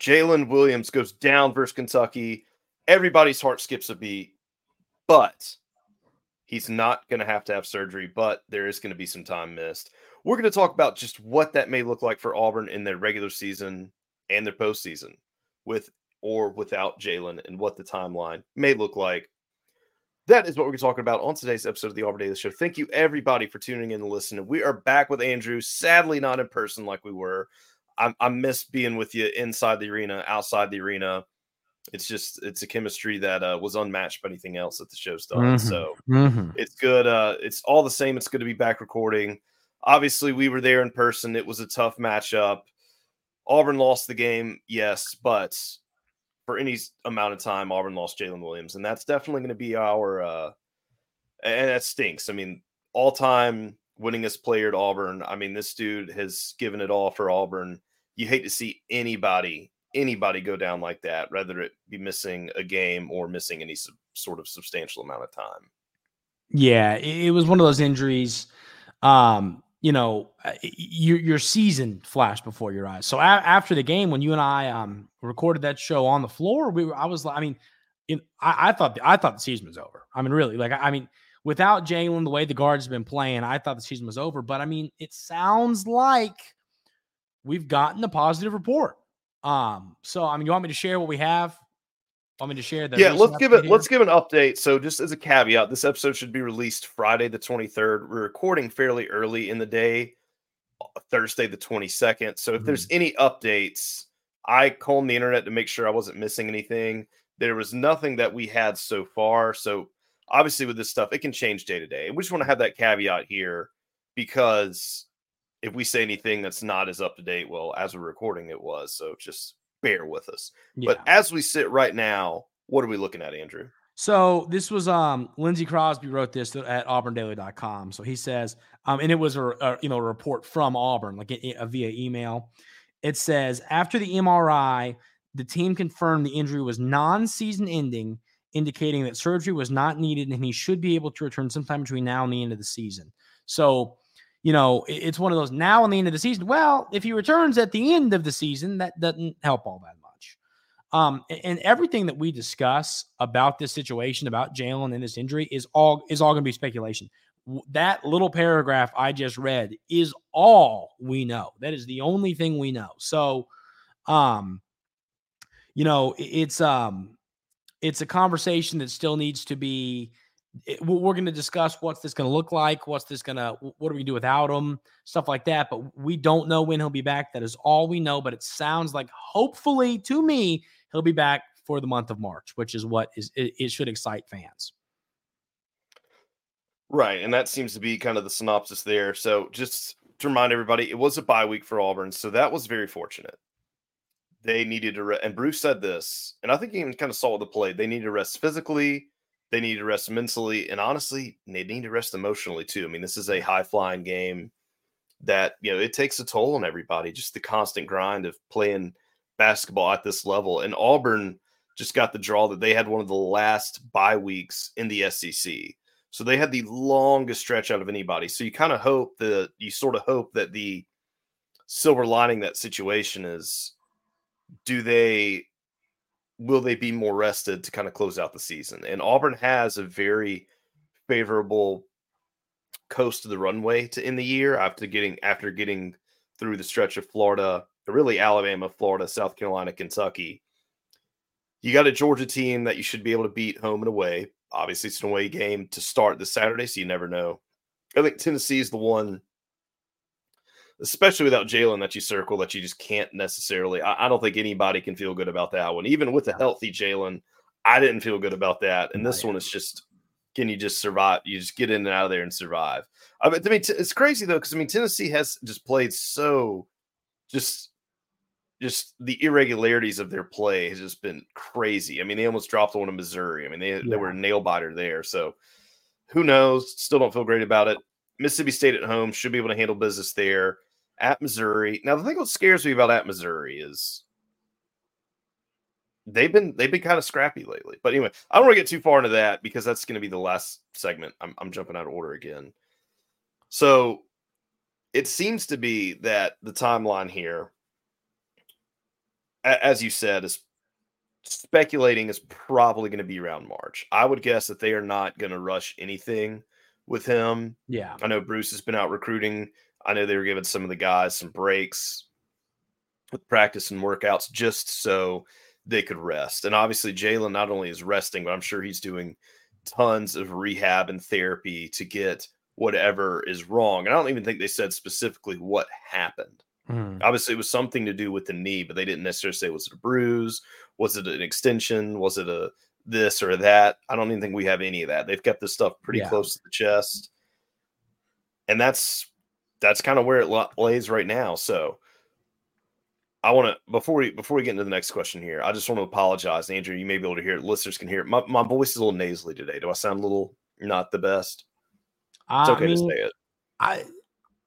Jaylin Williams goes down versus Kentucky. Everybody's heart skips a beat, but he's not going to have to have surgery, but there is going to be some time missed. We're going to talk about just what that may look like for Auburn in their regular season and their postseason with or without Jaylin and what the timeline may look like. That is what we're talking about on today's episode of the Auburn Daily Show. Thank you, everybody, for tuning in and listening. We are back with Andrew, sadly, not in person like we were. I, I miss being with you inside the arena, outside the arena. It's just it's a chemistry that uh, was unmatched by anything else that the show's done. Mm-hmm. So mm-hmm. it's good. Uh, it's all the same. It's good to be back recording. Obviously, we were there in person. It was a tough matchup. Auburn lost the game, yes, but for any amount of time, Auburn lost Jaylin Williams, and that's definitely going to be our. Uh, and that stinks. I mean, all time winningest player at Auburn. I mean, this dude has given it all for Auburn. You hate to see anybody anybody go down like that, whether it be missing a game or missing any sub, sort of substantial amount of time. Yeah, it was one of those injuries. Um, you know, uh, your your season flashed before your eyes. So a- after the game, when you and I um recorded that show on the floor, we were, I was like I mean, in, I, I thought the, I thought the season was over. I mean, really, like I, I mean, without Jaylin, the way the guards have been playing, I thought the season was over. But I mean, it sounds like we've gotten a positive report. Um, so I mean, you want me to share what we have? Want me to share that? Yeah, let's give it. Here? Let's give an update. So, just as a caveat, this episode should be released Friday the twenty third. We're recording fairly early in the day, uh, Thursday the twenty second. So, if mm-hmm. there's any updates, I combed the internet to make sure I wasn't missing anything. There was nothing that we had so far. So, obviously, with this stuff, it can change day to day. And we just want to have that caveat here because if we say anything that's not as up to date, well, as we're recording, it was. So, just bear with us. Yeah. But as we sit right now, what are we looking at, Andrew? So this was um Lindsey Crosby wrote this at auburndaily.com. So he says, um, and it was a, a you know a report from Auburn, like a, a, via email. It says after the MRI, the team confirmed the injury was non-season ending, indicating that surgery was not needed and he should be able to return sometime between now and the end of the season. So you know, it's one of those now and the end of the season. Well, if he returns at the end of the season, that doesn't help all that much. Um, and everything that we discuss about this situation, about Jaylin and this injury, is all is all going to be speculation. That little paragraph I just read is all we know. That is the only thing we know. So, um, you know, it's um, it's a conversation that still needs to be it, we're going to discuss what's this going to look like, what's this going to, what do we do without him, stuff like that. But we don't know when he'll be back. That is all we know. But it sounds like, hopefully, to me, he'll be back for the month of March, which is what is it, it should excite fans. Right, and that seems to be kind of the synopsis there. So just to remind everybody, it was a bye week for Auburn, so that was very fortunate. They needed to, re- and Bruce said this, and I think he even kind of saw the play. They needed to rest physically they need to rest mentally, and honestly, they need to rest emotionally too. I mean, this is a high flying game that you know it takes a toll on everybody. Just the constant grind of playing basketball at this level. And Auburn just got the draw that they had one of the last bye weeks in the SEC. So they had the longest stretch out of anybody. So you kind of hope that you sort of hope that the silver lining that situation is do they will they be more rested to kind of close out the season? And Auburn has a very favorable coast of the runway to end the year after getting after getting through the stretch of Florida, really Alabama, Florida, South Carolina, Kentucky. You got a Georgia team that you should be able to beat home and away. Obviously, it's an away game to start this Saturday, so you never know. I think Tennessee is the one especially without Jaylin that you circle that you just can't necessarily. I, I, don't think anybody can feel good about that one. Even with a healthy Jaylin, I didn't feel good about that. And this one is just can you just survive? You just get in and out of there and survive. I mean, I mean it's crazy though because I mean Tennessee has just played so just just the irregularities of their play has just been crazy. I mean, they almost dropped one in Missouri. I mean, they, yeah. they were a nail biter there. So who knows? Still don't feel great about it. Mississippi State at home should be able to handle business there at Missouri. Now, the thing that scares me about at Missouri is they've been they've been kind of scrappy lately. But anyway, I don't want to get too far into that because that's going to be the last segment. I'm, I'm jumping out of order again. So it seems to be that the timeline here as you said, is speculating is probably going to be around March. I would guess that they are not going to rush anything with him. Yeah. I know Bruce has been out recruiting. I know they were giving some of the guys some breaks with practice and workouts just so they could rest. And obviously, Jaylin not only is resting, but I'm sure he's doing tons of rehab and therapy to get whatever is wrong. And I don't even think they said specifically what happened. Mhm. Obviously, it was something to do with the knee, but they didn't necessarily say was it a bruise, was it an extension, was it a this or that. I don't even think we have any of that. They've kept this stuff pretty Yeah. close to the chest, and that's that's kind of where it lays right now. So, I want to before we before we get into the next question here, I just want to apologize, Andrew. You may be able to hear it. Listeners can hear it. My my voice is a little nasally today. Do I sound a little not the best? It's I okay to say it. I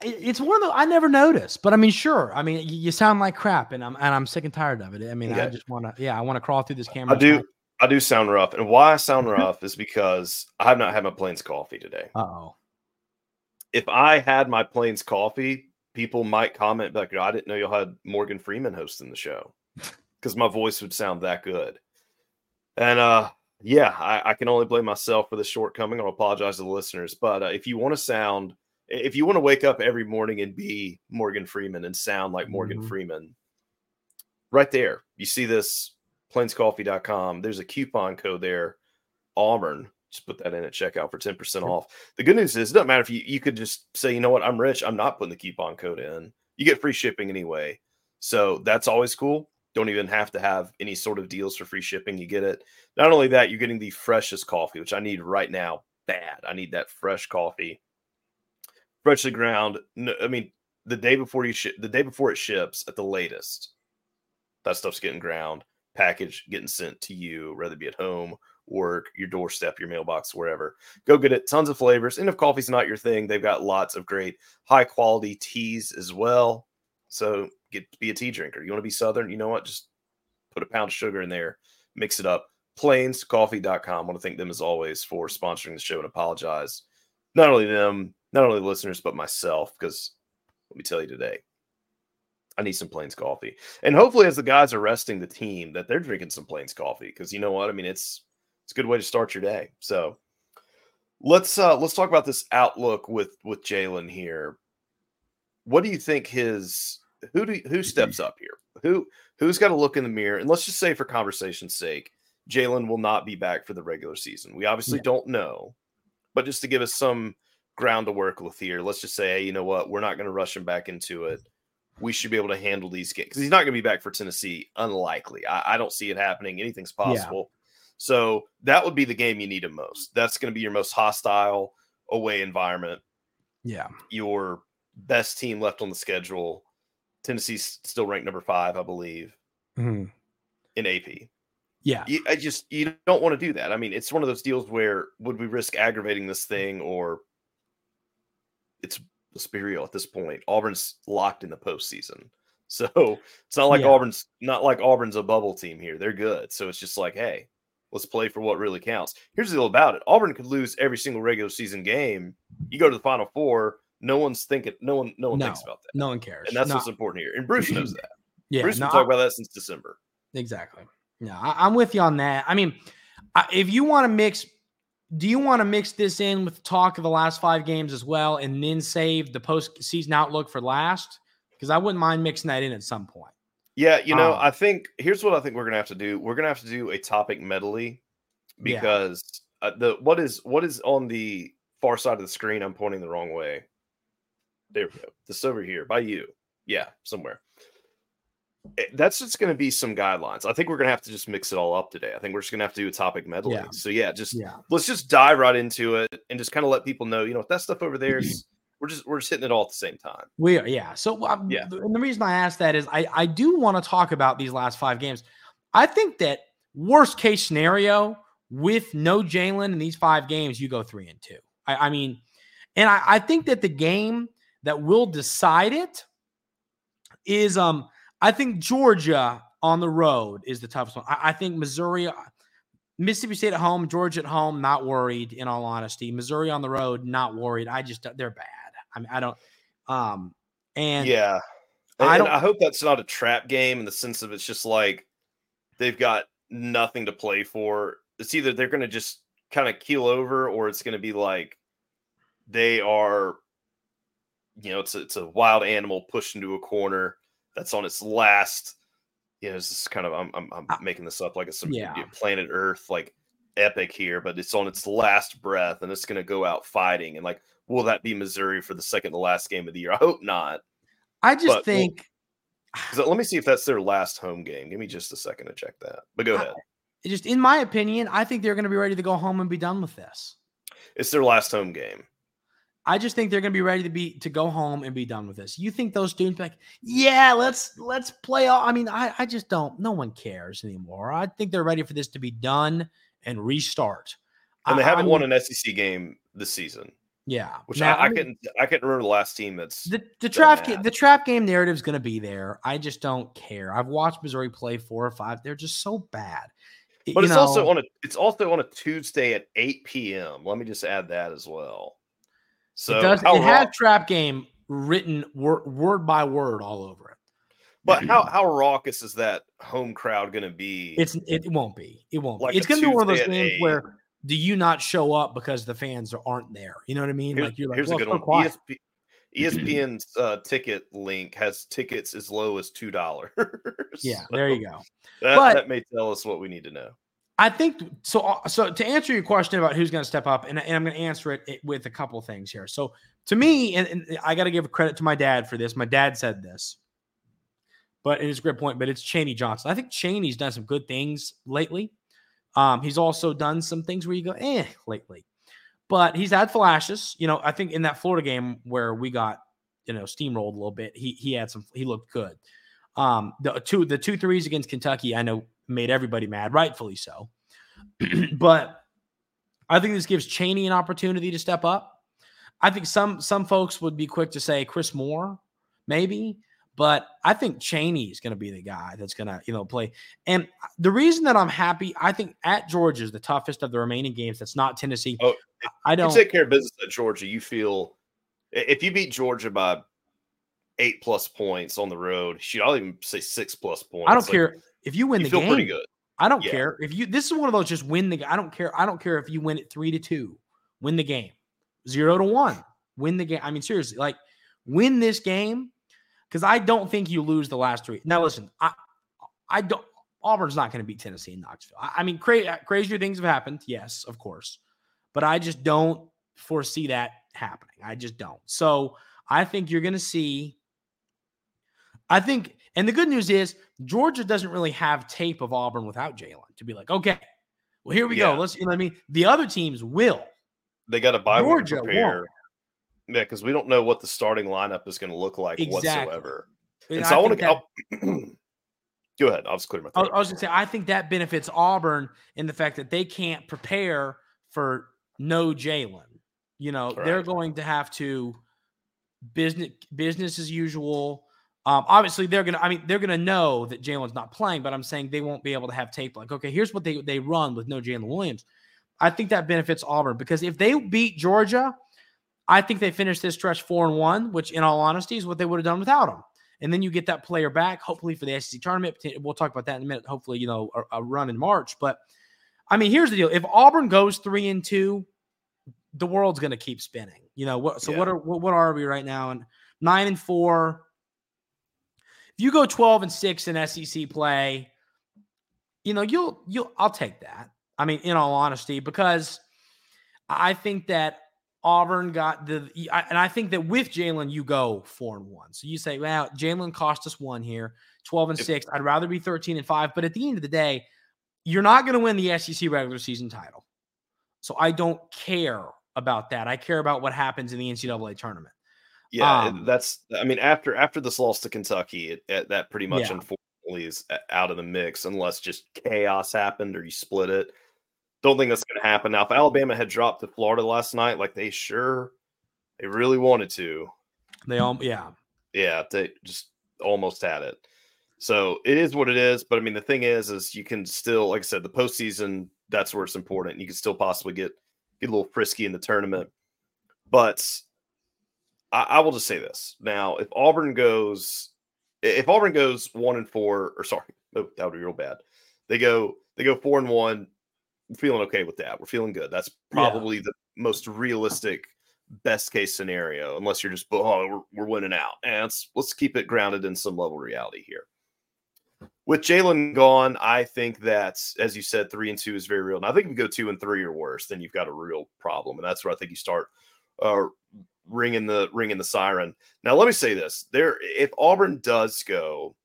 it's one of the I never noticed, but I mean, sure. I mean, you sound like crap, and I'm and I'm sick and tired of it. I mean, I just want to, yeah, I want to crawl through this camera. I do. I do sound rough, and why I sound rough is because I have not had my plains coffee today. Uh oh. If I had my plains coffee, people might comment like, "I didn't know y'all had Morgan Freeman hosting the show," because my voice would sound that good. And uh, yeah, I, I can only blame myself for the shortcoming. I'll apologize to the listeners, but uh, if you want to sound, if you want to wake up every morning and be Morgan Freeman and sound like Morgan Mhm. Freeman, right there, you see this plainscoffee.com. There's a coupon code there, Auburn. Just put that in at checkout for 10% off. The good news is it doesn't matter if you, you could just say, you know what, I'm rich. I'm not putting the coupon code in. You get free shipping anyway. So that's always cool. Don't even have to have any sort of deals for free shipping. You get it. Not only that, you're getting the freshest coffee, which I need right now. Bad. I need that fresh coffee. Freshly ground. No, I mean, the day before you ship, the day before it ships at the latest, that stuff's getting ground, package getting sent to you, whether it be at home, work, your doorstep, your mailbox, wherever. Go get it. Tons of flavors. And if coffee's not your thing, they've got lots of great high quality teas as well. So get be a tea drinker. You want to be southern, you know what? Just put a pound of sugar in there, mix it up. Plainscoffee.com. I want to thank them as always for sponsoring the show and apologize. Not only them, not only the listeners, but myself, because let me tell you today, I need some Plains coffee. And hopefully, as the guys are resting the team, that they're drinking some Plains coffee. Because you know what? I mean, it's it's a good way to start your day. So let's uh let's talk about this outlook with with Jaylin here. What do you think his who do who steps up here? Who who's got to look in the mirror? And let's just say for conversation's sake, Jaylin will not be back for the regular season. We obviously Yeah. don't know, but just to give us some ground to work with here, let's just say, hey, you know what? We're not going to rush him back into it. We should be able to handle these games because he's not going to be back for Tennessee. Unlikely. I, I don't see it happening. Anything's possible. So that would be the game you need him most. That's going to be your most hostile away environment. Yeah. Your best team left on the schedule. Tennessee's still ranked number five, I believe, Mhm. in AP. Yeah. You, I just you don't want to do that. I mean, it's one of those deals where would we risk aggravating this thing or it's Sperio at this point. Auburn's locked in the postseason. So it's not like Yeah. Auburn's not like Auburn's a bubble team here. They're good. So it's just like, hey, let's play for what really counts. Here's the deal about it. Auburn could lose every single regular season game. You go to the final four, no one's thinking no one no one No, thinks about that. No one cares. And that's No, what's important here. And Bruce knows that. yeah. Bruce no, been talking about that since December. Exactly. No, I, I'm with you on that. I mean, I, if you want to mix, do you want to mix this in with talk of the last five games as well, and then save the postseason outlook for last? Because I wouldn't mind mixing that in at some point. Yeah, you know, Um, I think here's what I think we're gonna have to do. We're gonna have to do a topic medley Yeah. because uh, the what is what is on the far side of the screen. I'm pointing the wrong way. There we go. This over here by you. Yeah, somewhere. Eh, That's just to be some guidelines. I think we're to have to just mix it all up today. I think we're just to have to do a topic medley. Yeah. So yeah, just Yeah. let's just dive right into it and just kind of let people know, you know, if that stuff over there is we're just we're just hitting it all at the same time. We are, yeah. So, um, Yeah. and the reason I asked that is I, I do want to talk about these last five games. I think that worst case scenario with no Jaylin in these five games, you go three and two. I, I mean, and I, I think that the game that will decide it is, um, I think Georgia on the road is the toughest one. I, I think Missouri, Mississippi State at home, Georgia at home, not worried. In all honesty, Missouri on the road, not worried. I just they're bad. I mean, I don't. Um, and yeah. And I don't- I hope that's not a trap game in the sense of it's just like they've got nothing to play for. It's either they're going to just kind of keel over, or it's going to be like they are, you know, it's a, it's a wild animal pushed into a corner that's on its last. You know, this is kind of I'm I'm, I'm I- making this up like it's some Yeah. planet Earth like epic here, but it's on its last breath and it's going to go out fighting. And like, will that be Missouri for the second to last game of the year? I hope not. I just But we'll- think So let me see if that's their last home game. Give me just a second to check that. But go I- ahead. just in my opinion, I think they're going to be ready to go home and be done with this. It's their last home game. I just think they're going to be ready to be to go home and be done with this. You think those students like, yeah, let's let's play. All, I mean, I I just don't. No one cares anymore. I think they're ready for this to be done and restart. And they I- I haven't mean, won an SEC game this season, Yeah, which Now, I, I, couldn't I couldn't remember the last team that's The the trap ga- the trap game narrative is going to be there. I just don't care. I've watched Missouri play four or five. They're just so bad. But you it's also on a it's also on a Tuesday at 8 p.m. Let me just add that as well. So it does. It has trap game written word word by word all over it. but how how raucous is that home crowd going to be? It's it won't be. It won't. Like be. It's going to be one of those games eight. where do you not show up because the fans aren't there? You know what I mean? Here's, like you're like, here's well, a good so one. ESP, ESPN's uh, ticket link has tickets as low as two dollars. Yeah, there you go. That, But- that may tell us what we need to know. I think so. uh, So to answer your question about who's going to step up, and, and I'm going to answer it, it with a couple of things here. So to me, and, and I got to give credit to my dad for this. My dad said this, but it is a great point. But it's Chaney Johnson. I think Chaney's done some good things lately. Um, he's also done some things where you go, eh, lately. But he's had flashes. You know, I think in that Florida game where we got, you know, steamrolled a little bit, he he had some. He looked good. Um, the two the two threes against Kentucky, I know made everybody mad, rightfully so. but I think this gives Chaney an opportunity to step up. I think some some folks would be quick to say Chris Moore, maybe, but I think Chaney is going to be the guy that's going to you know play. And the reason that I'm happy, I think at Georgia is the toughest of the remaining games. That's not Tennessee. Oh, I don't. take care of business at Georgia. You feel if you beat Georgia by eight plus points on the road, shoot, I'll even say six plus points. I don't like, care if you win You the feel game. pretty good. I don't Yeah. care if you. This is one of those just win the. I don't care. I don't care if you win it three to two, win the game, zero to one, win the game. I mean, seriously, like win this game because I don't think you lose the last three. Now, listen, I, I don't. Auburn's not going to beat Tennessee in Knoxville. I, I mean, cra- uh, crazier things have happened, yes, of course, but I just don't foresee that happening. I just don't. So I think you're going to see. I think, and the good news is Georgia doesn't really have tape of Auburn without Jaylin to be like, okay, well, here we Yeah. go. Let's, you know what I mean? The other teams will. They got to buy one Georgia won't. Yeah, because we don't know what the starting lineup is going to look like Exactly. whatsoever. And And so I, want to go ahead. I'll just clear my I, throat. I was going to say, I think that benefits Auburn in the fact that they can't prepare for no Jaylin. You know, they're going to have to business business as usual. Um, obviously, they're gonna. I mean, they're gonna know that Jaylin's not playing, but I'm saying they won't be able to have tape. Like, okay, here's what they they run with no Jaylin Williams. I think that benefits Auburn because if they beat Georgia, I think they finished this stretch four and one, which, in all honesty, is what they would have done without him. And then you get that player back, hopefully for the SEC tournament. We'll talk about that in a minute. Hopefully, you know, a, a run in March. But I mean, here's the deal: if Auburn goes three and two, the world's going to keep spinning. You know what? So Yeah. what are what, what are we right now? And nine and four. If you go twelve and six in SEC play, you know you'll you'll I'll take that. I mean, in all honesty, because I think that Auburn got the and I think that with Jaylin you go four and one. So you say, well, Jaylin cost us one here, twelve and six. I'd rather be thirteen and five. But at the end of the day, you're not going to win the SEC regular season title. So I don't care about that. I care about what happens in the NCAA tournament. Yeah, Um, that's. I mean, after after this loss to Kentucky, it, it- that pretty much Yeah. unfortunately is out of the mix unless just chaos happened or you split it. Don't think that's going to happen. Now, if Alabama had dropped to Florida last night, like they sure, they really wanted to, They all, yeah, yeah, they just almost had it. So it is what it is. But I mean, the thing is, is you can still, like I said, the postseason. That's where it's important. You can still possibly get get a little frisky in the tournament. But I, I will just say this now: if Auburn goes If Auburn goes one and four, or sorry, oh that would be real bad. They go they go four and one. Feeling okay with that. We're feeling good. That's probably yeah. the most realistic best case scenario, unless you're just oh we're, we're winning out. And let's let's keep it grounded in some level reality here. With Jaylin gone, I think that as you said, three and two is very real. And I think if you go two and three or worse, then you've got a real problem, and that's where I think you start uh, ringing the ringing the siren. Now, let me say this: there, if Auburn does go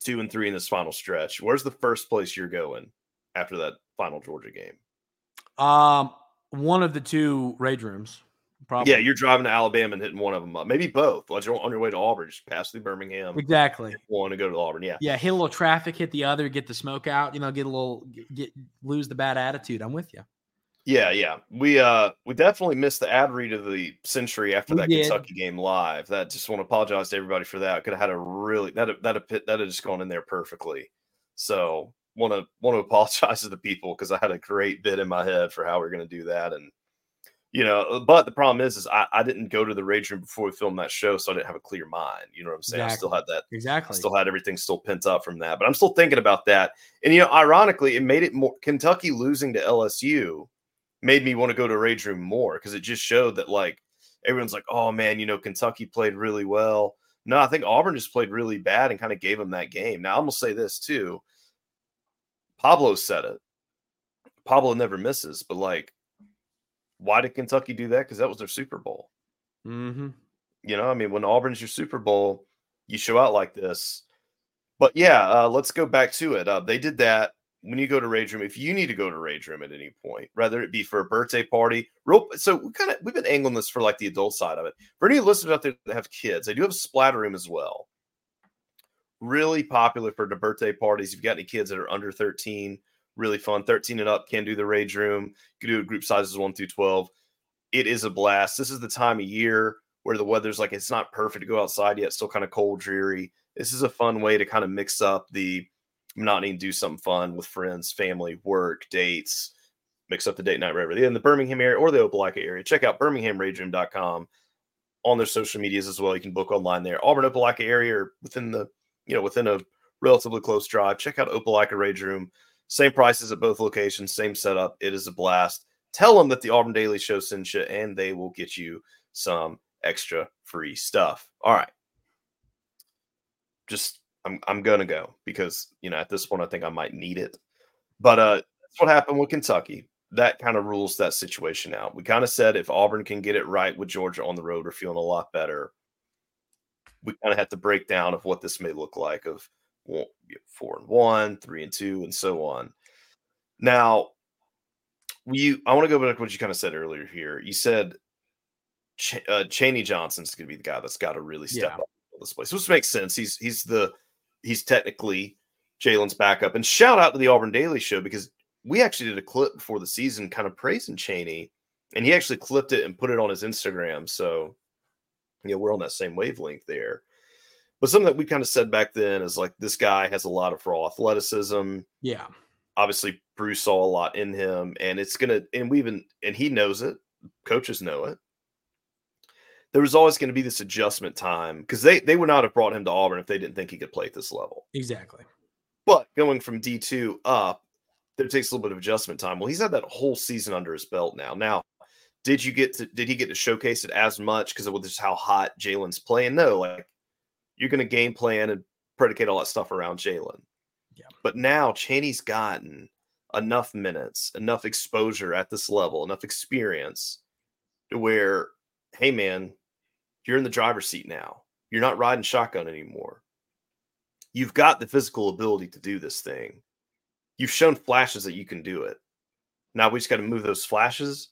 two and three in this final stretch, where's the first place you're going after that final Georgia game? Um, one of the two rage rooms. Probably. Yeah, you're driving to Alabama and hitting one of them up. Maybe both. Like on your way to Auburn, just pass through Birmingham. Exactly. One to go to Auburn. Yeah. Yeah. Hit a little traffic, hit the other, get the smoke out. You know, get a little, get lose the bad attitude. I'm with you. Yeah, yeah. We uh we definitely missed the ad read of the century after we that did. Kentucky game live. That just want to apologize to everybody for that. Could have had a really that that that that had just gone in there perfectly. So want to want to apologize to the people because I had a great bit in my head for how we are going to do that and you know, uh, but the problem is, is I, I didn't go to the rage room before we filmed that show, so I didn't have a clear mind. You know what I'm saying? Exactly. I still had that exactly. I still had everything still pent up from that, but I'm still thinking about that. And you know, ironically, it made it more Kentucky losing to LSU made me want to go to Rage Room more because it just showed that like everyone's like, oh man, you know, Kentucky played really well. No, I think Auburn just played really bad and kind of gave them that game. Now I'm gonna say this too. Pablo said it. Pablo never misses, but like, why did Kentucky do that? Because that was their Super Bowl. Mm-hmm. You know, I mean, when Auburn's your Super Bowl, you show out like this. But yeah, uh, let's go back to it. Uh, they did that when you go to Rage Room, if you need to go to Rage Room at any point, whether it be for a birthday party, real so we kind of we've been angling this for like the adult side of it. For any listeners out there that have kids, they do have a splatter room as well. Really popular for the birthday parties. If you've got any kids that are under 13, really fun. 13 and up can do the Rage Room. You can do group sizes one through 12. It is a blast. This is the time of year where the weather's like it's not perfect to go outside yet, still kind of cold, dreary. This is a fun way to kind of mix up the not need to do something fun with friends, family, work, dates, mix up the date night, wherever. In the Birmingham area or the Opelika area, check out birminghamrageroom.com on their social medias as well. You can book online there. Auburn Opelika area or within the, you know, within a relatively close drive. Check out Opelika Rage Room. Same prices at both locations, same setup. It is a blast. Tell them that the Auburn Daily Show sent you, and they will get you some extra free stuff. All right. Just I'm I'm gonna go because you know at this point I think I might need it. But uh, that's what happened with Kentucky. That kind of rules that situation out. We kind of said if Auburn can get it right with Georgia on the road, we're feeling a lot better. We kind of have to break down of what this may look like of four and one, three and two, and so on. Now, we I want to go back to what you kind of said earlier here. You said Ch- uh, Chaney Johnson's going to be the guy that's got to really step yeah. up this place, which makes sense. He's he's the he's technically Jaylin's backup. And shout out to the Auburn Daily Show because we actually did a clip before the season kind of praising Chaney, and he actually clipped it and put it on his Instagram. So, you know, we're on that same wavelength there. But something that we kind of said back then is like this guy has a lot of raw athleticism. Yeah. Obviously, Bruce saw a lot in him, and it's gonna, and we even, and he knows it. Coaches know it there was always going to be this adjustment time because they they would not have brought him to Auburn if they didn't think he could play at this level. Exactly. But going from D two up, there takes a little bit of adjustment time. Well, he's had that whole season under his belt now. Now, did you get to did he get to showcase it as much because of just how hot Jaylin's playing? No, like you're going to game plan and predicate all that stuff around Jaylin. Yeah. But now Chaney's gotten enough minutes, enough exposure at this level, enough experience to where, hey man, you're in the driver's seat now. You're not riding shotgun anymore. You've got the physical ability to do this thing. You've shown flashes that you can do it. Now we just got to move those flashes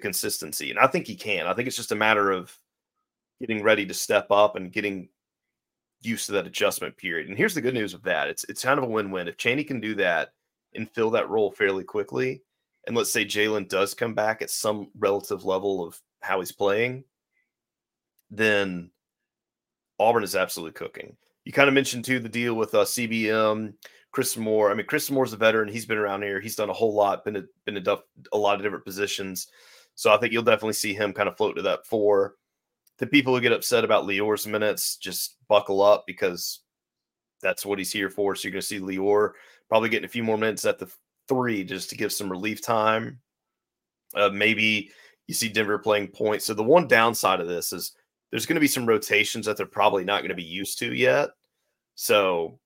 consistency. And I think he can. I think it's just a matter of getting ready to step up and getting used to that adjustment period. And here's the good news of that. It's it's kind of a win-win. If Chaney can do that and fill that role fairly quickly, and let's say Jaylin does come back at some relative level of how he's playing, then Auburn is absolutely cooking. You kind of mentioned too the deal with uh, CBM, Chris Moore. I mean, Chris Moore's a veteran. He's been around here. He's done a whole lot, been a, been a, a lot of different positions. So I think you'll definitely see him kind of float to that four. the people who get upset about Lior's minutes just buckle up because that's what he's here for. So you're going to see Lior probably getting a few more minutes at the three just to give some relief time. Uh, maybe you see Denver playing points. So the one downside of this is there's going to be some rotations that they're probably not going to be used to yet. So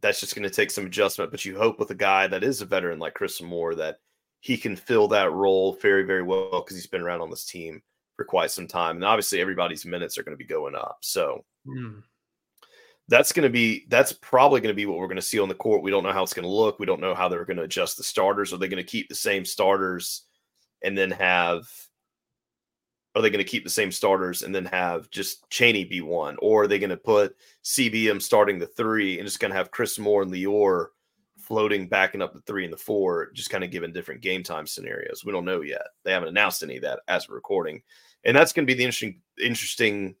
that's just going to take some adjustment. But you hope with a guy that is a veteran like Chris Moore that he can fill that role very, very well because he's been around on this team for quite some time. And obviously, everybody's minutes are going to be going up. So mm. that's going to be that's probably going to be what we're going to see on the court. We don't know how it's going to look. We don't know how they're going to adjust the starters. Are they going to keep the same starters and then have are they going to keep the same starters and then have just Chaney be one? Or are they going to put CBM starting the three and just going to have Chris Moore and Lior floating backing up the three and the four, just kind of given different game time scenarios? We don't know yet. They haven't announced any of that as we're recording. And that's going to be the interesting, interesting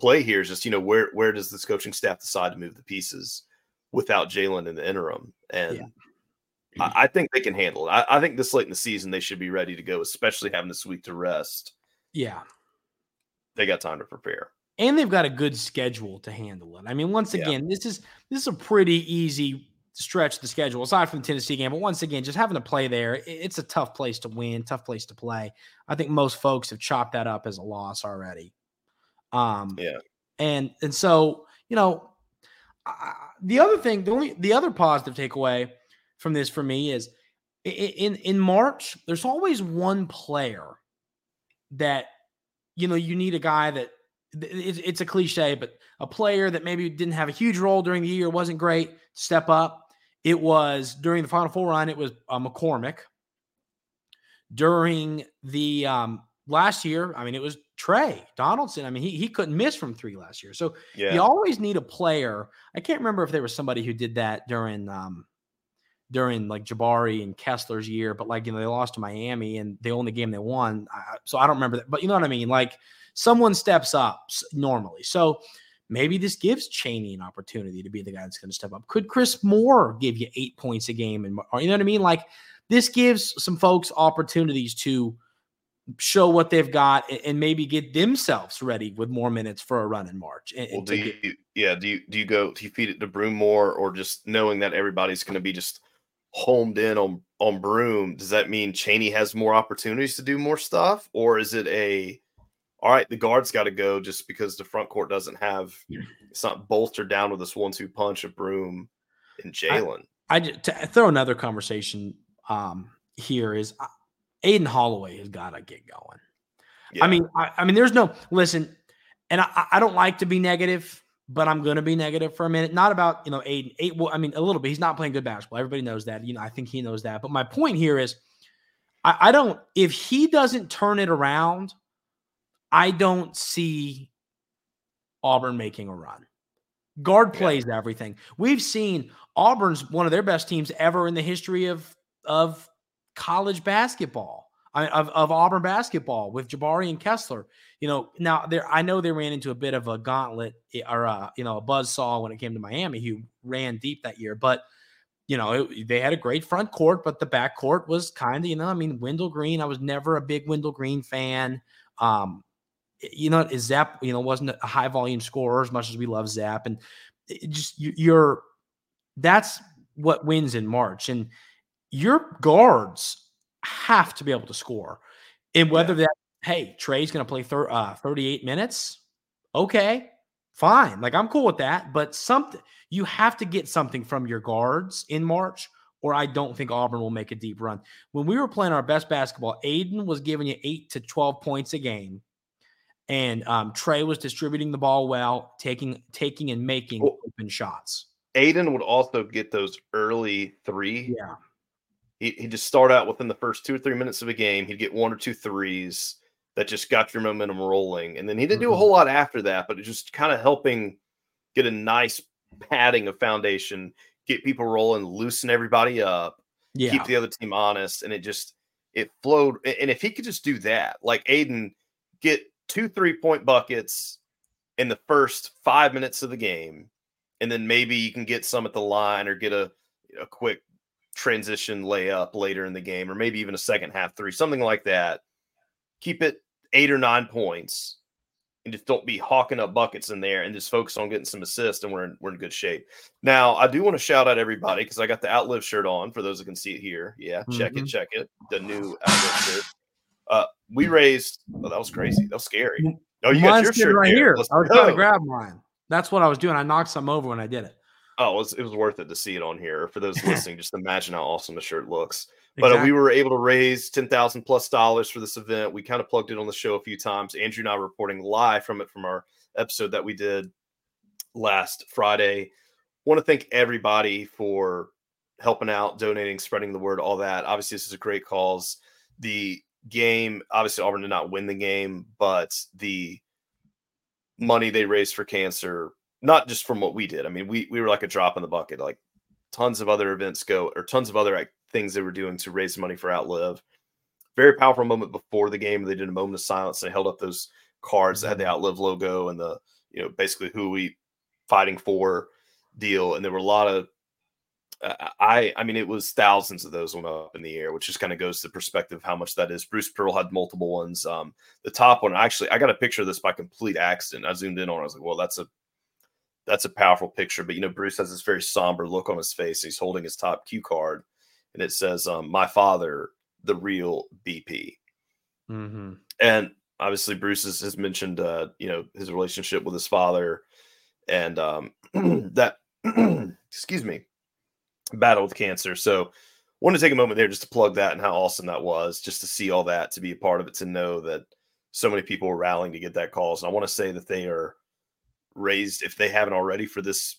play here is just, you know, where where does this coaching staff decide to move the pieces without Jaylin in the interim? And yeah. I, I, think they can handle it. I, I think this late in the season they should be ready to go, especially having this week to rest yeah. They got time to prepare. And they've got a good schedule to handle it. I mean, once again, yeah. this is this is a pretty easy stretch the schedule aside from the Tennessee game. But once again, just having to play there, it's a tough place to win, tough place to play. I think most folks have chopped that up as a loss already. Um, yeah, and and so you know, the other thing, the only the other positive takeaway from this for me is in in March, there's always one player that you know you need a guy that it's, it's a cliche, but a player that maybe didn't have a huge role during the year, wasn't great, step up. It was during the Final Four run. It was uh, McCormick. During the um, last year, I mean, it was Tre Donaldson. I mean, he he couldn't miss from three last year. So yeah. you always need a player. I can't remember if there was somebody who did that during um, during like Jabari and Kessler's year, but like you know they lost to Miami and the only game they won. so I don't remember that, but you know what I mean. Like someone steps up normally, so maybe this gives Chaney an opportunity to be the guy that's going to step up. Could Chris Moore give you eight points a game, and you know what I mean? Like this gives some folks opportunities to show what they've got and maybe get themselves ready with more minutes for a run in March. And, well, do you, get, yeah, do you do you go do you feed it to Broome more or just knowing that everybody's going to be just homed in on on Broome, does that mean Chaney has more opportunities to do more stuff, or is it a all right? The guard's got to go just because the front court doesn't have it's not bolstered down with this one-two punch of Broome and Jaylin. I, I to throw another conversation um, here is uh, Aden Holloway has got to get going. Yeah. I mean, I, I mean, there's no listen, and I, I don't like to be negative but I'm going to be negative for a minute. Not about, you know, Aden. Eight, well, I mean, a little bit. He's not playing good basketball. Everybody knows that. You know, I think he knows that. But my point here is I, I don't, if he doesn't turn it around, I don't see Auburn making a run. Guard plays yeah. everything. We've seen Auburn's one of their best teams ever in the history of, of college basketball of, of Auburn basketball with Jabari and Kessler. You know, now there I know they ran into a bit of a gauntlet eh, or a, you know a buzz saw when it came to Miami, who ran deep that year, but you know it, they had a great front court, but the back court was kind of you know I mean Wendell Green. I was never a big Wendell Green fan. Um, you know, is Zep you know wasn't a high volume scorer as much as we love Zep, and just you're that's what wins in March and your guards have to be able to score. And whether yeah. that, hey, Tre's going to play thir- uh, 38 minutes, okay, fine. Like I'm cool with that. But something, you have to get something from your guards in March, or I don't think Auburn will make a deep run. When we were playing our best basketball, Aden was giving you eight to 12 points a game. And um, Tre was distributing the ball well, taking taking and making well, open shots. Aden would also get those early three yeah he, he'd just start out within the first two or three minutes of a game. He'd get one or two threes that just got your momentum rolling. And then he didn't mm-hmm. do a whole lot after that, but it's just kind of helping get a nice padding of foundation, get people rolling, loosen everybody up, yeah. keep the other team honest. And it just, it flowed. And if he could just do that, like Aden get two three point buckets in the first five minutes of the game, and then maybe you can get some at the line or get a, a quick transition layup later in the game, or maybe even a second half three, something like that. Keep it eight or nine points, and just don't be hawking up buckets in there and just focus on getting some assists and we're in, we're in good shape. Now, I do want to shout out everybody because I got the Outlive shirt on for those that can see it here. Yeah, check Mhm. it, check it. The new Outlive shirt. Uh, we raised. Oh, that was crazy. That was scary. Oh, you got your shirt right there. here. I was trying to grab mine. That's what I was doing. I knocked some over when I did it. Oh, it was, it was worth it to see it on here. For those listening, just imagine how awesome the shirt looks. But uh, Exactly. we were able to raise ten thousand plus dollars for this event. We kind of plugged it on the show a few times. Andrew and I reporting live from it from our episode that we did last Friday. Want to thank everybody for helping out, donating, spreading the word, all that. Obviously, this is a great cause. The game, obviously, Auburn did not win the game, but the money they raised for cancer, not just from what we did. I mean, we we were like a drop in the bucket. Like tons of other events go, or tons of other like, things they were doing to raise money for Outlive. Very powerful moment before the game. They did a moment of silence. They held up those cards that had the mm-hmm. Outlive logo and the you know basically who we fighting for deal. And there were a lot of I I mean it was thousands of those went up in the air, which just kind of goes to the perspective of how much that is. Bruce Pearl had multiple ones. Um, the top one actually I got a picture of this by complete accident. I zoomed in on. it. I was like, well, that's a that's a powerful picture. But you know, Bruce has this very somber look on his face. He's holding his top cue card, and it says, um, "My father, the real BP." Mm-hmm. and obviously Bruce has, has mentioned uh, you know his relationship with his father and um, that excuse me battle with cancer. So wanted to take a moment there just to plug that and how awesome that was, just to see all that, to be a part of it, to know that so many people were rallying to get that cause. And I want to say that they are raised if they haven't already for this.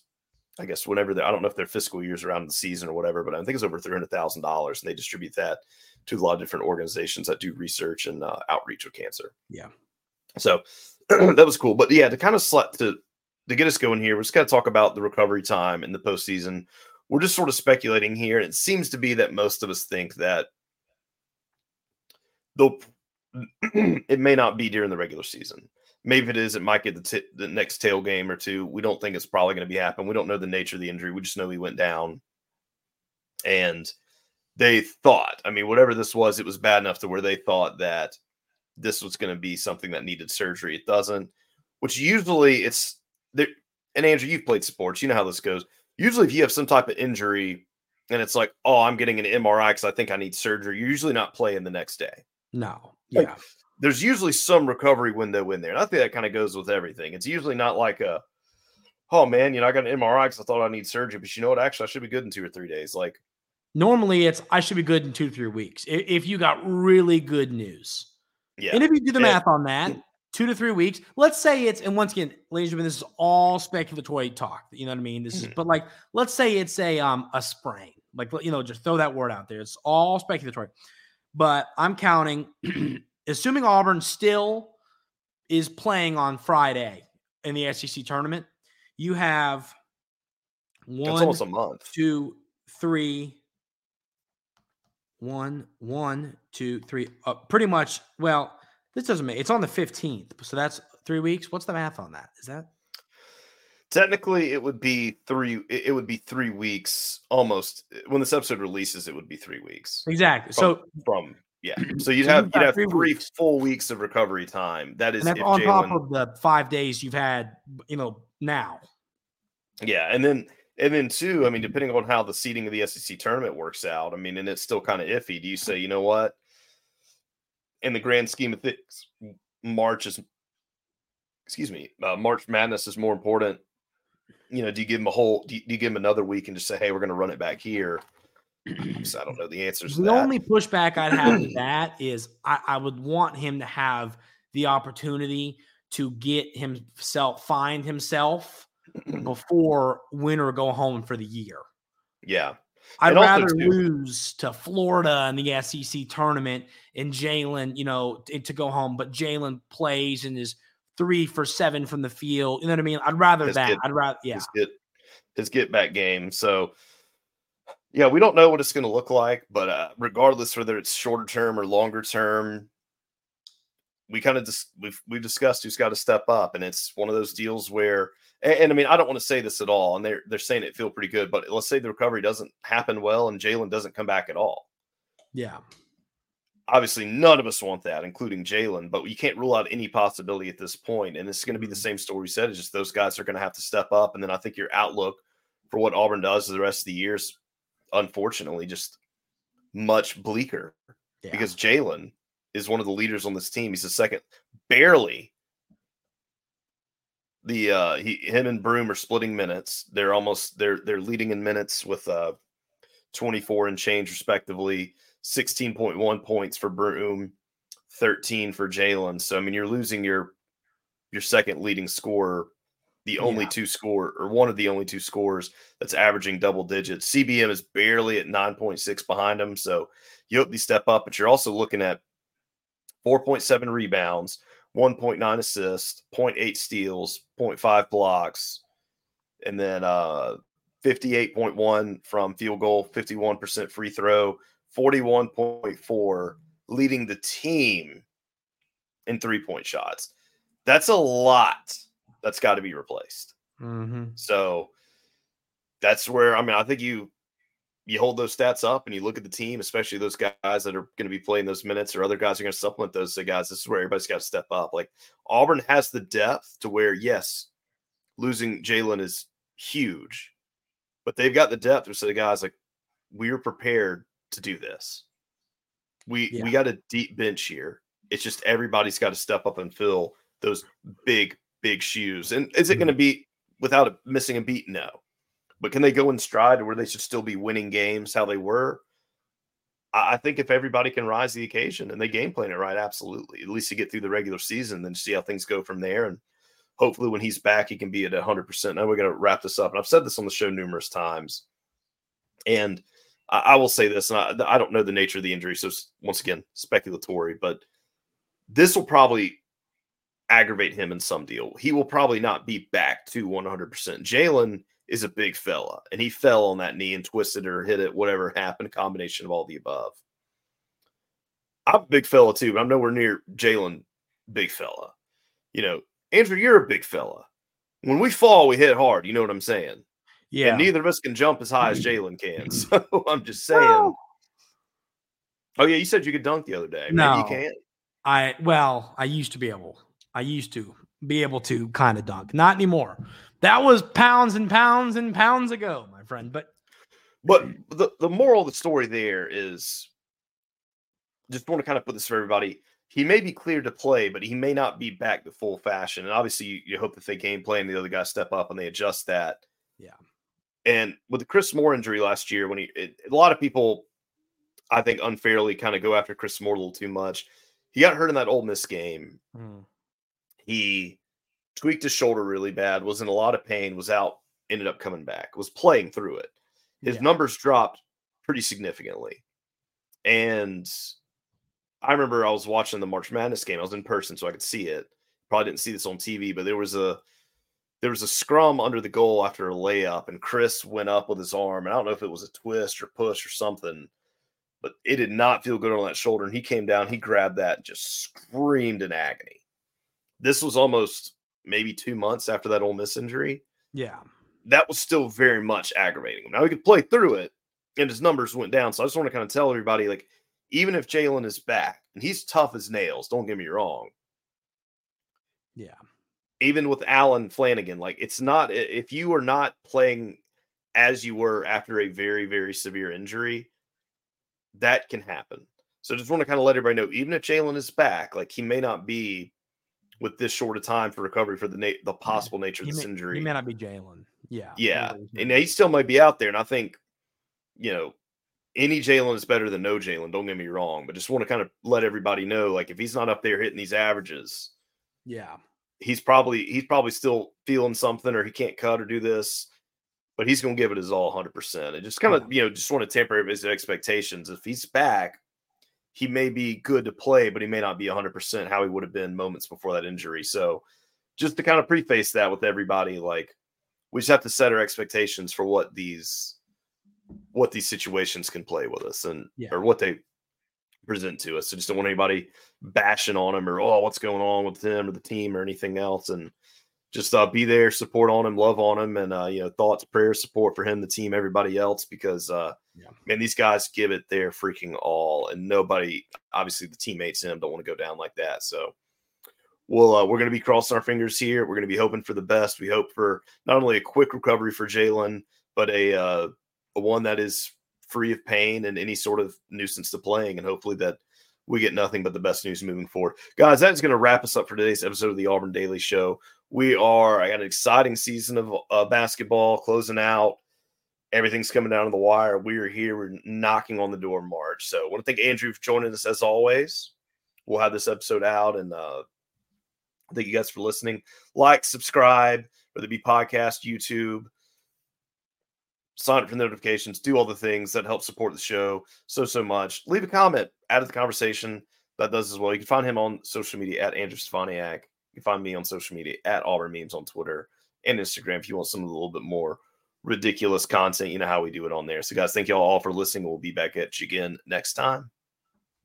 I guess whenever they, I don't know if their fiscal years around the season or whatever, but I think it's over three hundred thousand dollars, and they distribute that to a lot of different organizations that do research and uh, outreach with cancer. Yeah. So that was cool. But yeah, to kind of slut to to get us going here, we're just going to talk about the recovery time in the postseason. We're just sort of speculating here, and it seems to be that most of us think that they'll it may not be during the regular season. Maybe it is. It might get the, t- the next tail game or two. We don't think it's probably going to be happening. We don't know the nature of the injury. We just know he went down, and they thought. I mean, whatever this was, it was bad enough to where they thought that this was going to be something that needed surgery. It doesn't. Which usually it's there. And Andrew, you've played sports. You know how this goes. Usually, if you have some type of injury, and it's like, oh, I'm getting an MRI because I think I need surgery. You're usually not playing the next day No. Like, Yeah. there's usually some recovery window in there. And I think that kind of goes with everything. It's usually not like a, oh man, you know, I got an MRI because I thought I need surgery, but you know what? Actually, I should be good in two or three days. Like, Normally, it's I should be good in two to three weeks. If you got really good news, yeah, and if you do the math on that, two to three weeks. Let's say it's and once again, ladies and gentlemen, this is all speculatory talk. You know what I mean? This is Mhm. but like let's say it's a um a sprain. Like you know, just throw that word out there. It's all speculatory. But I'm counting, assuming Auburn still is playing on Friday in the SEC tournament. You have one, almost a month. two, three. One, one, two, three. Uh, pretty much. Well, this doesn't make. It's on the fifteenth, so that's three weeks. What's the math on that? Is that Technically, it would be three. It would be three weeks almost. When this episode releases, it would be three weeks exactly? So, from. Yeah, so you'd So have you'd have three three weeks. full weeks of recovery time. That is and if that's on top of the five days you've had, you know, now. Yeah, and then and then too, I mean, depending on how the seeding of the SEC tournament works out, I mean, and it's still kind of iffy. Do you say, you know what? In the grand scheme of things, March is, excuse me, uh, March Madness is more important. You know, do you give them a whole? Do you, do you give them another week and just say, hey, we're going to run it back here? So I don't know the answers The only pushback I'd have to that is I, I would want him to have the opportunity to get himself find himself before win or go home for the year. yeah, I'd rather lose to Florida in the SEC tournament and Jaylin, you know, to go home, but Jaylin plays and is three for seven from the field. You know what I mean? I'd rather His that. kid- I'd rather, yeah. his get his get back game. So yeah, we don't know what it's going to look like, but uh, regardless whether it's shorter term or longer term, we kind of just we've we've discussed who's got to step up, and it's one of those deals where. And, and I mean, I don't want to say this at all, and they're they're saying it feel pretty good, but let's say the recovery doesn't happen well, and Jaylin doesn't come back at all. Yeah. Obviously, none of us want that, including Jaylin, but you can't rule out any possibility at this point. And it's going to be the Mm-hmm. same story said. It's just those guys are going to have to step up. And then I think your outlook for what Auburn does the rest of the year is unfortunately just much bleaker Yeah. because Jaylin is one of the leaders on this team. He's the second, barely. The uh he him and Broome are splitting minutes. They're almost they're they're leading in minutes with uh 24 and change respectively. 16.1 points for Broome, 13 for Jaylin. So I mean you're losing your your second leading scorer, the only Yeah. two score or one of the only two scores that's averaging double digits. CBM is barely at 9.6 behind him. So you hope they step up, but you're also looking at 4.7 rebounds, 1.9 assists, 0.8 steals, 0.5 blocks, and then uh 58.1 from field goal, 51% free throw, 41.4, leading the team in three point shots. That's a lot that's got to be replaced. hmm So that's where I mean I think you you hold those stats up and you look at the team, especially those guys that are going to be playing those minutes or other guys are going to supplement those guys. This is where everybody's got to step up. Like Auburn has the depth to where yes, losing Jaylin is huge, but they've got the depth to say the guys like we're prepared to do this. We we got a deep bench here. It's just everybody's got to step up and fill those big big shoes. And is it going to mm-hmm. be without missing a beat? No. But can they go in stride to where they should still be winning games how they were? I think if everybody can rise to the occasion and they game plan it right, absolutely. At least you get through the regular season, then see how things go from there. And hopefully, when he's back, he can be at 100%. Now we're going to wrap this up. And I've said this on the show numerous times. And I, I will say this, and I, I don't know the nature of the injury. So, once again, speculatory, but this will probably aggravate him in some deal. He will probably not be back to 100%. Jaylin is a big fella, and he fell on that knee and twisted or hit it, whatever happened, combination of all the above. I'm a big fella too, but I'm nowhere near Jaylin, big fella. You know, Andrew, you're a big fella. When we fall, we hit hard. You know what I'm saying? Yeah. And neither of us can jump as high as Jaylin can. So I'm just saying. Well- oh yeah, you said you could dunk the other day. Maybe No. you can't. I well, I used to be able. I used to be able to kind of dunk. Not anymore. That was pounds and pounds and pounds ago, my friend. But But the, the moral of the story there is just want to kind of put this for everybody. He may be cleared to play, but he may not be back to full fashion. And obviously, you, you hope that they game plan the other guys step up and they adjust that. Yeah. And with the Chris Moore injury last year, when he, it, a lot of people, I think, unfairly kind of go after Chris Moore a little too much. He got hurt in that Ole Miss game. mm, He tweaked his shoulder really bad, was in a lot of pain, was out, ended up coming back, was playing through it his yeah. numbers dropped pretty significantly. And I remember I was watching the March Madness game. I was in person, so I could see it. Probably didn't see this on TV, but there was a there was a scrum under the goal after a layup, and Chris went up with his arm. And I don't know if it was a twist or push or something, but it did not feel good on that shoulder. And he came down, he grabbed that, and just screamed in agony. This was almost maybe two months after that Ole Miss injury yeah. that was still very much aggravating him. Now he could play through it, and his numbers went down. So I just want to kind of tell everybody, like, even if Jaylin is back and he's tough as nails, don't get me wrong. Yeah. Even with Allen Flanigan, like it's not if you are not playing as you were after a very very severe injury, that can happen. So just want to kind of let everybody know, even if Jaylin is back, like he may not be with this short a time for recovery for the na- the possible nature of He this may, injury. he may not be Jaylin. Yeah. Yeah, and he still might be out there. And I think, you know, any Jaylin is better than no Jaylin. Don't get me wrong, but just want to kind of let everybody know, like, if he's not up there hitting these averages, yeah. he's probably he's probably still feeling something, or he can't cut or do this. But he's going to give it his all, hundred percent. And just kind of, you know, just want to temper everybody's expectations. If he's back, he may be good to play, but he may not be hundred percent how he would have been moments before that injury. So, just to kind of preface that with everybody, like we just have to set our expectations for what these what these situations can play with us and Yeah. or what they present to us. So just don't want anybody bashing on him or oh what's going on with him or the team or anything else. And just uh, be there, support on him, love on him, and uh, you know, thoughts, prayers, support for him, the team, everybody else, because uh, yeah. man, these guys give it their freaking all, and nobody, obviously, the teammates in him don't want to go down like that. So, we'll uh, we're going to be crossing our fingers here. We're going to be hoping for the best. We hope for not only a quick recovery for Jaylin, but a uh, a one that is free of pain and any sort of nuisance to playing, and hopefully that we get nothing but the best news moving forward. Guys, that is going to wrap us up for today's episode of the Auburn Daily Show. We are I got an exciting season of uh, basketball closing out. Everything's coming down to the wire. We are here. We're knocking on the door March. So I want to thank Andrew for joining us as always. We'll have this episode out and uh, thank you guys for listening. Like, subscribe, whether it be podcast, YouTube, sign up for notifications, do all the things that help support the show so, so much. Leave a comment, add to the conversation. That does as well. You can find him on social media at Andrew Stefaniak. You find me on social media at Auburn Memes on Twitter and Instagram if you want some of the little bit more ridiculous content. You know how we do it on there. So, guys, thank you all for listening. We'll be back at you again next time.